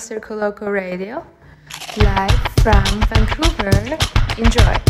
Circoloco Radio, live from Vancouver. Enjoy!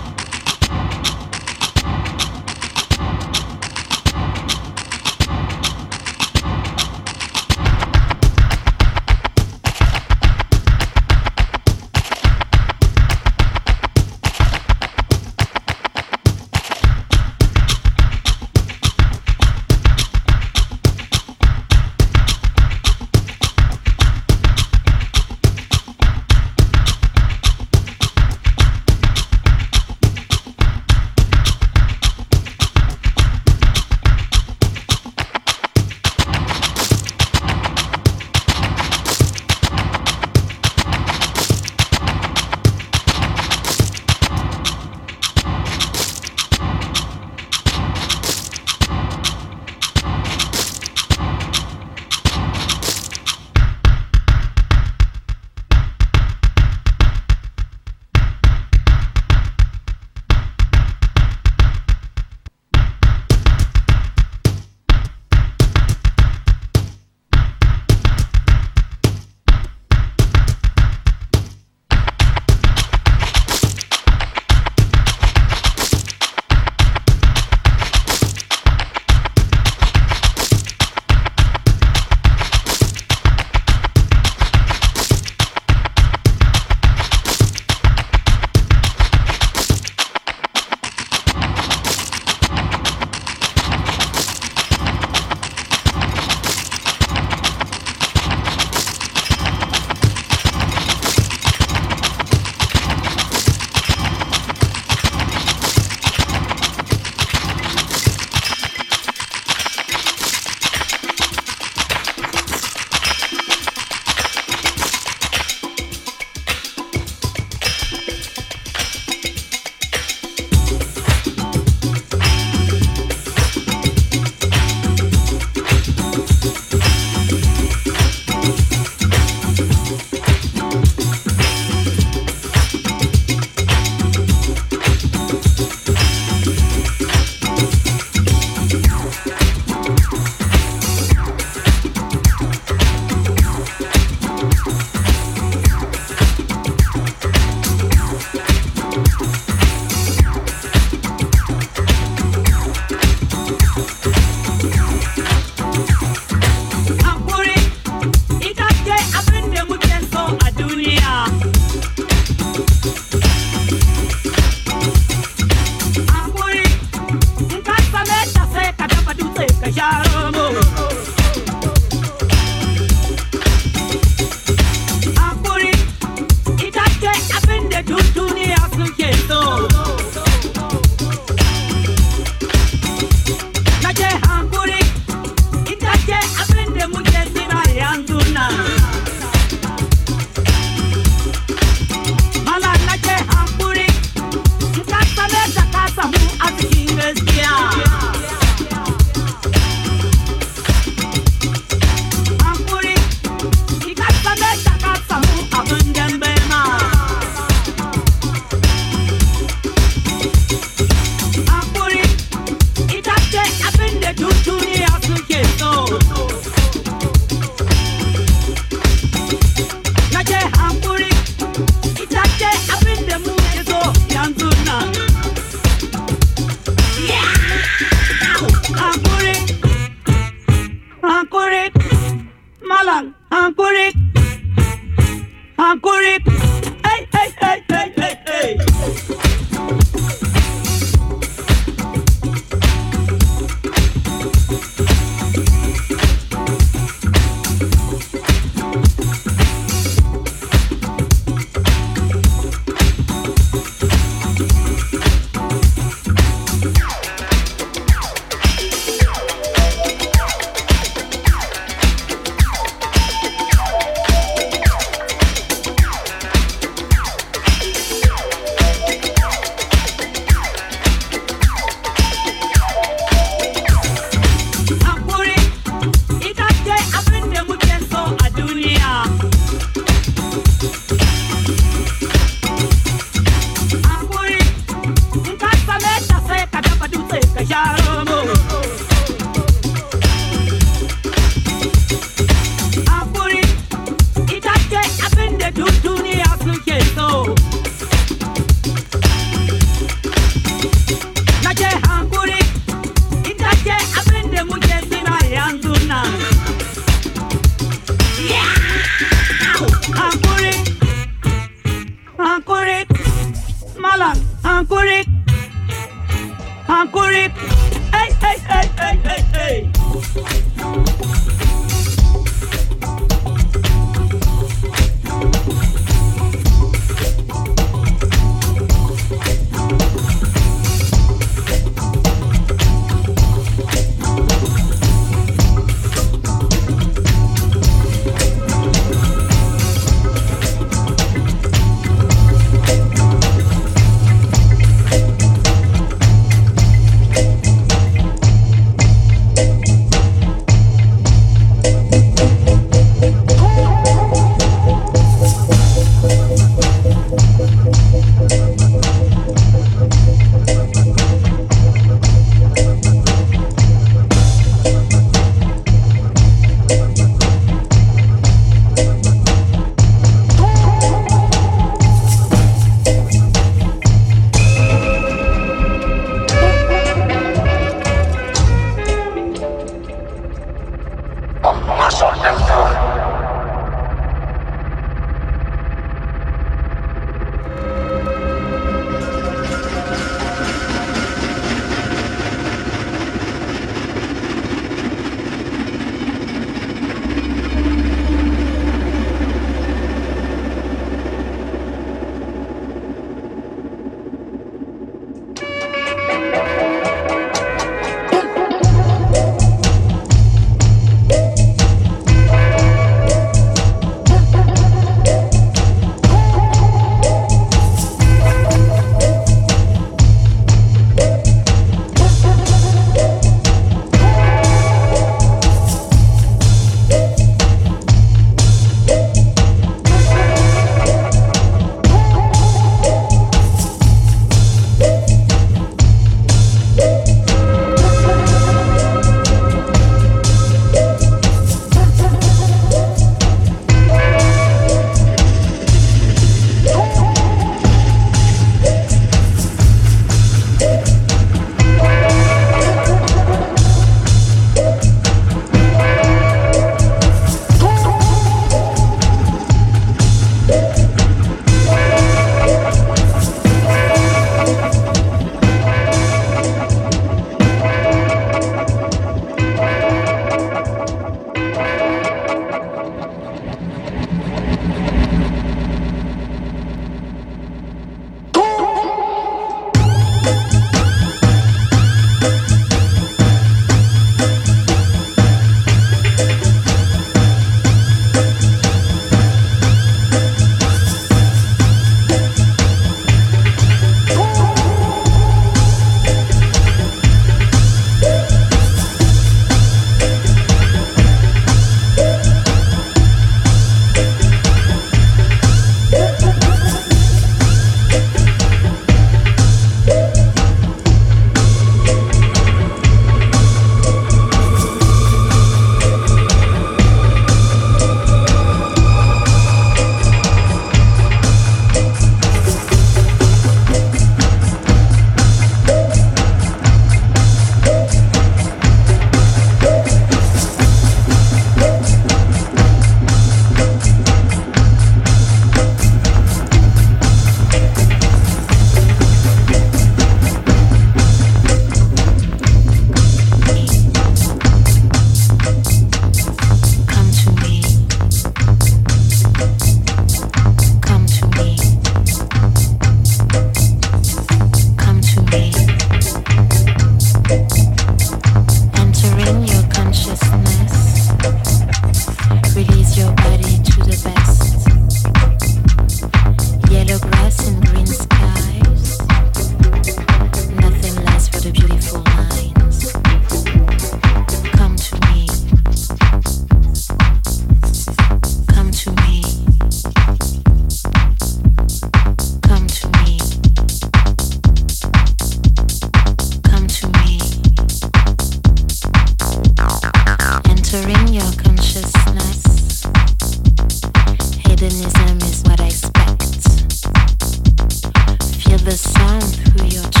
to your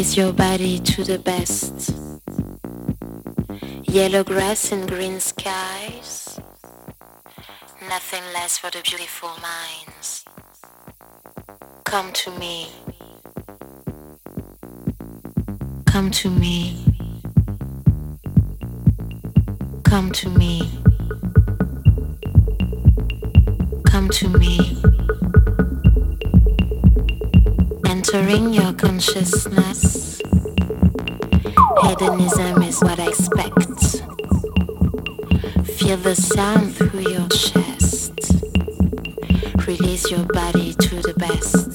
Release your body to the best. Yellow grass and green skies. Nothing less for the beautiful minds. Come to me. Come to me. Come to me. Come to me. entering your consciousness. Hedonism is what I expect. Feel the sound through your chest. Release your body to the best.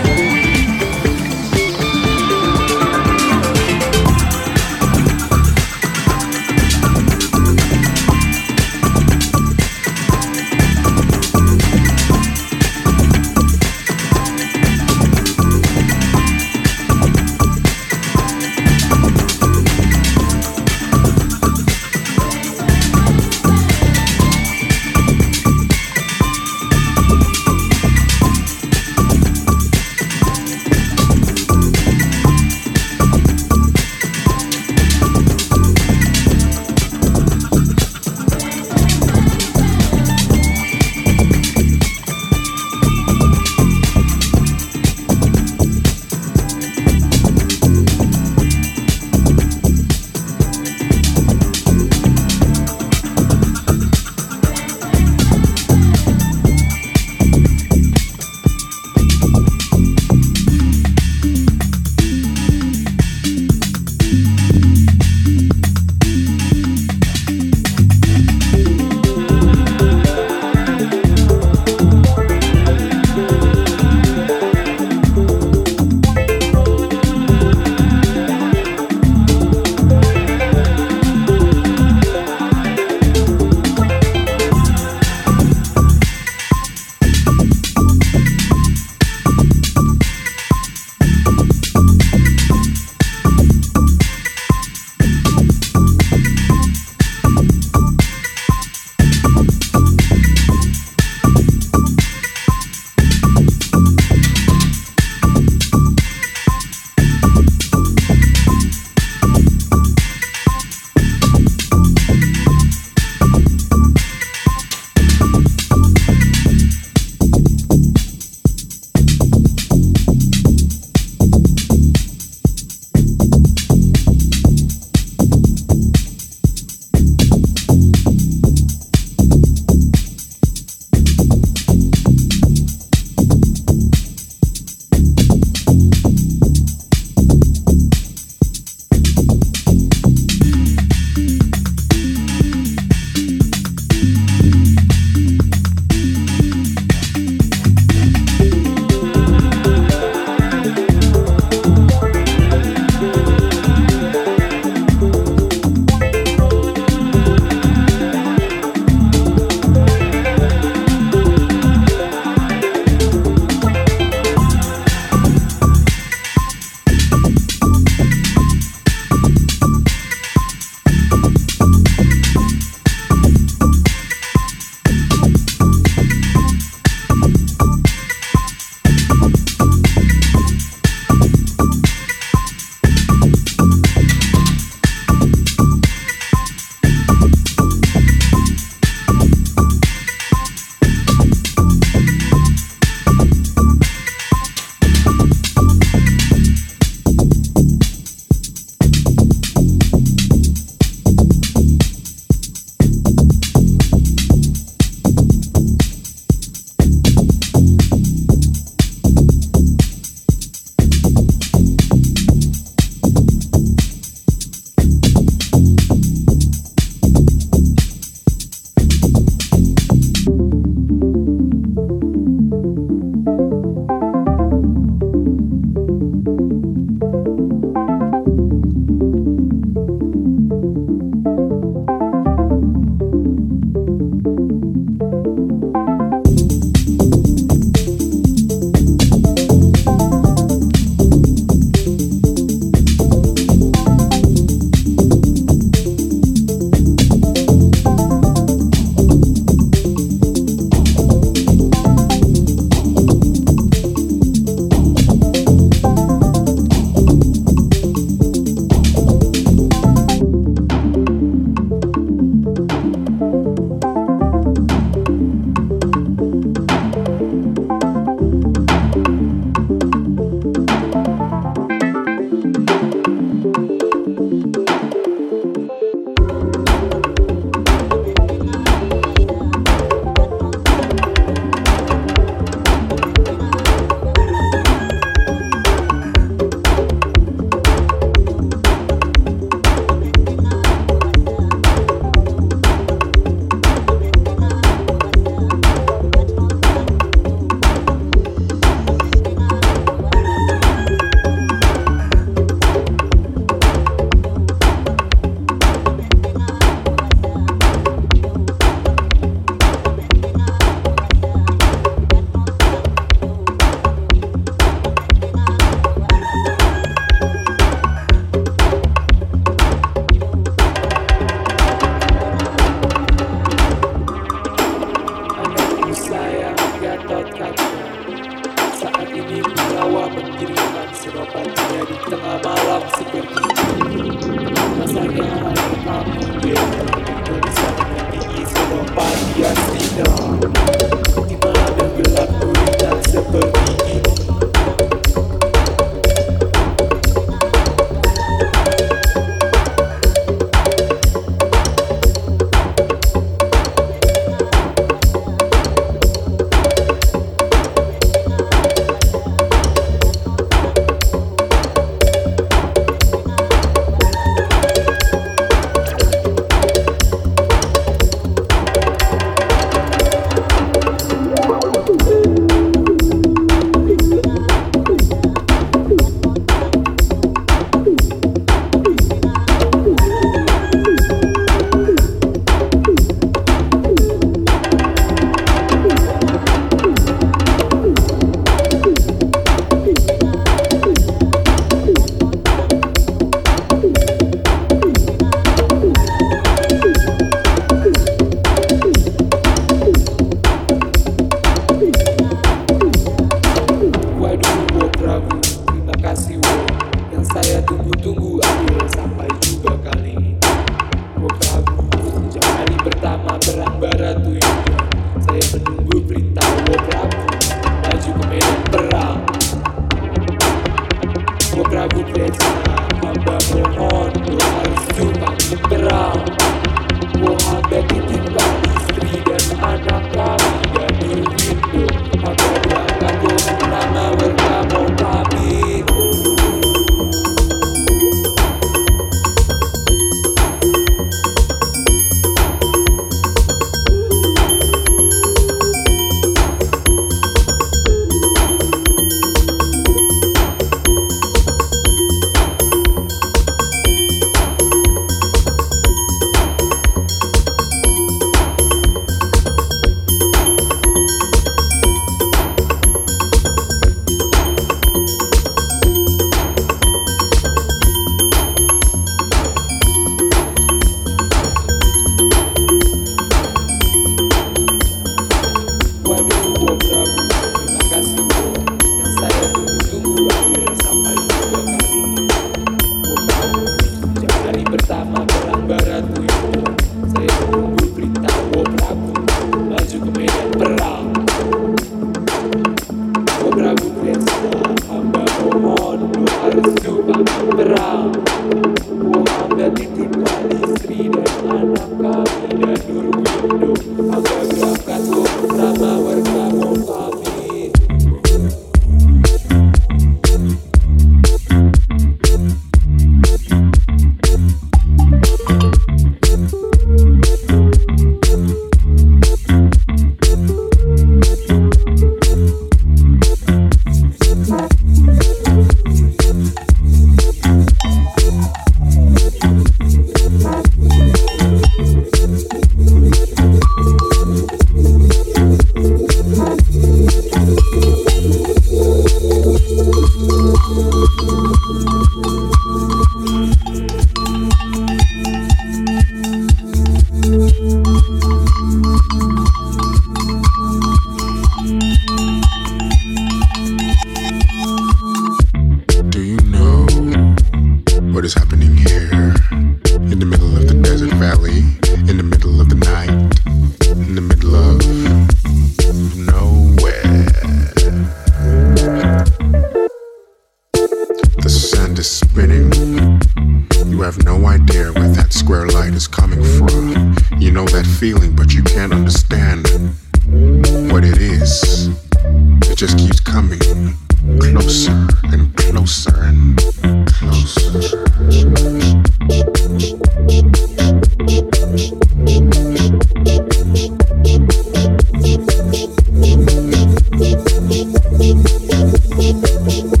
Thank you.